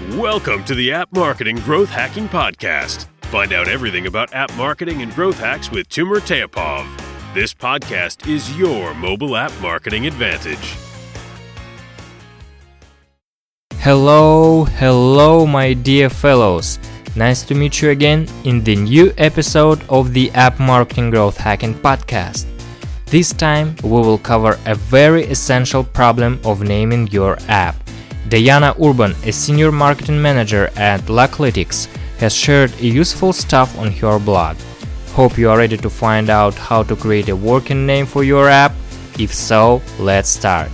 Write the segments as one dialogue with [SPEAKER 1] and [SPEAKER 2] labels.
[SPEAKER 1] Welcome to the App Marketing Growth Hacking Podcast. Find out everything about app marketing and growth hacks with Timur Teapov. This podcast is your mobile app marketing advantage.
[SPEAKER 2] Hello, hello, my dear fellows. Nice to meet you again in the new episode of the App Marketing Growth Hacking Podcast. This time we will cover a very essential problem of naming your app. Diana Urban, a senior marketing manager at Localytics, has shared useful stuff on her blog. Hope you are ready to find out how to create a working name for your app. If so, let's start.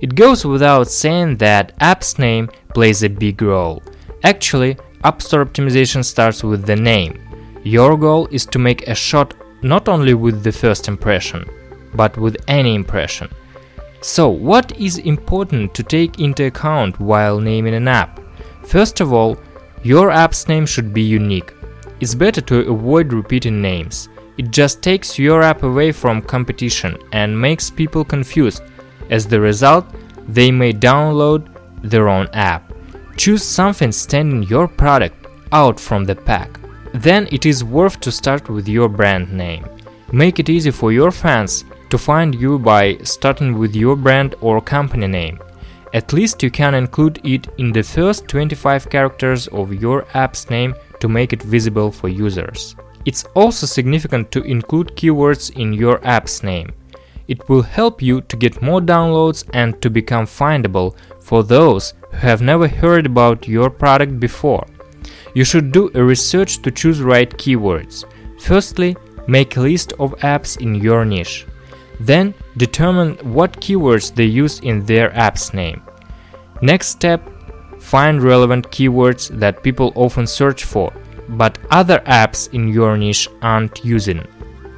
[SPEAKER 2] It goes without saying that app's name plays a big role. Actually, App Store optimization starts with the name. Your goal is to make a shot not only with the first impression, but with any impression. So, what is important to take into account while naming an app? First of all, your app's name should be unique. It's better to avoid repeating names. It just takes your app away from competition and makes people confused. As the result, they may download their own app. Choose something standing your product out from the pack. Then it is worth to start with your brand name. Make it easy for your fans to find you by starting with your brand or company name. At least you can include it in the first 25 characters of your app's name to make it visible for users. It's also significant to include keywords in your app's name. It will help you to get more downloads and to become findable for those who have never heard about your product before. You should do a research to choose right keywords. Firstly, make a list of apps in your niche. Then determine what keywords they use in their app's name. Next step, find relevant keywords that people often search for, but other apps in your niche aren't using.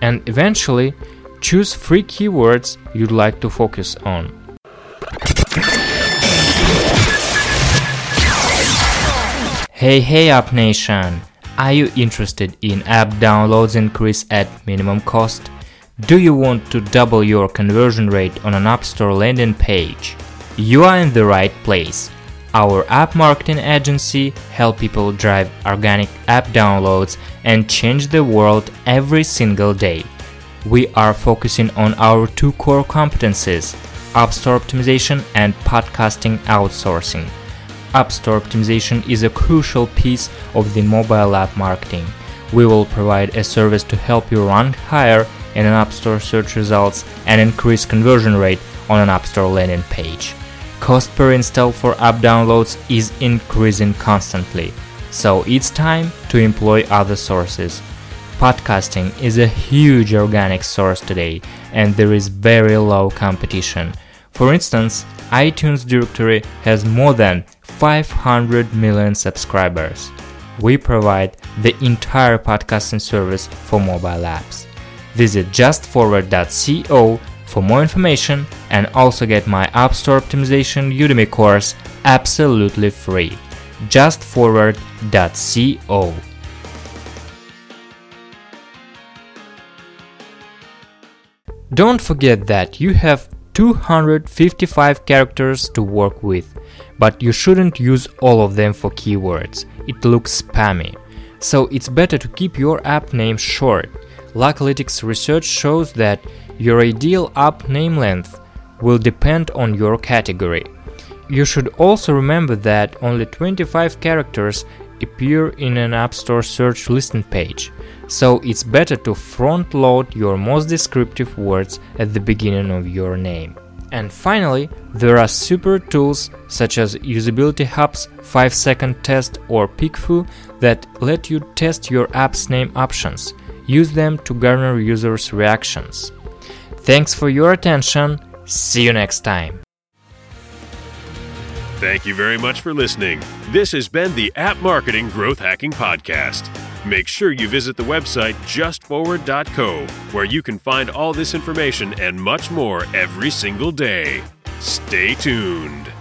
[SPEAKER 2] And eventually, choose three keywords you'd like to focus on. Hey hey App Nation! Are you interested in app downloads increase at minimum cost? Do you want to double your conversion rate on an App Store landing page? You are in the right place. Our app marketing agency help people drive organic app downloads and change the world every single day. We are focusing on our two core competencies, App Store optimization and podcasting outsourcing. App Store optimization is a crucial piece of the mobile app marketing. We will provide a service to help you rank higher in an App Store search results and increase conversion rate on an App Store landing page. Cost per install for app downloads is increasing constantly, so it's time to employ other sources. Podcasting is a huge organic source today, and there is very low competition. For instance, iTunes directory has more than 500 million subscribers. We provide the entire podcasting service for mobile apps. Visit justforward.co for more information and also get my App Store Optimization Udemy course absolutely free. justforward.co. Don't forget that you have 255 characters to work with, but you shouldn't use all of them for keywords. It looks spammy. So it's better to keep your app name short. Localytics research shows that your ideal app name length will depend on your category. You should also remember that only 25 characters appear in an App Store search listing page, so it's better to front load your most descriptive words at the beginning of your name. And finally, there are super tools such as Usability Hub's 5 second test or PickFu that let you test your app's name options. Use them to garner users' reactions. Thanks for your attention. See you next time.
[SPEAKER 1] Thank you very much for listening. This has been the App Marketing Growth Hacking Podcast. Make sure you visit the website justforward.co, where you can find all this information and much more every single day. Stay tuned.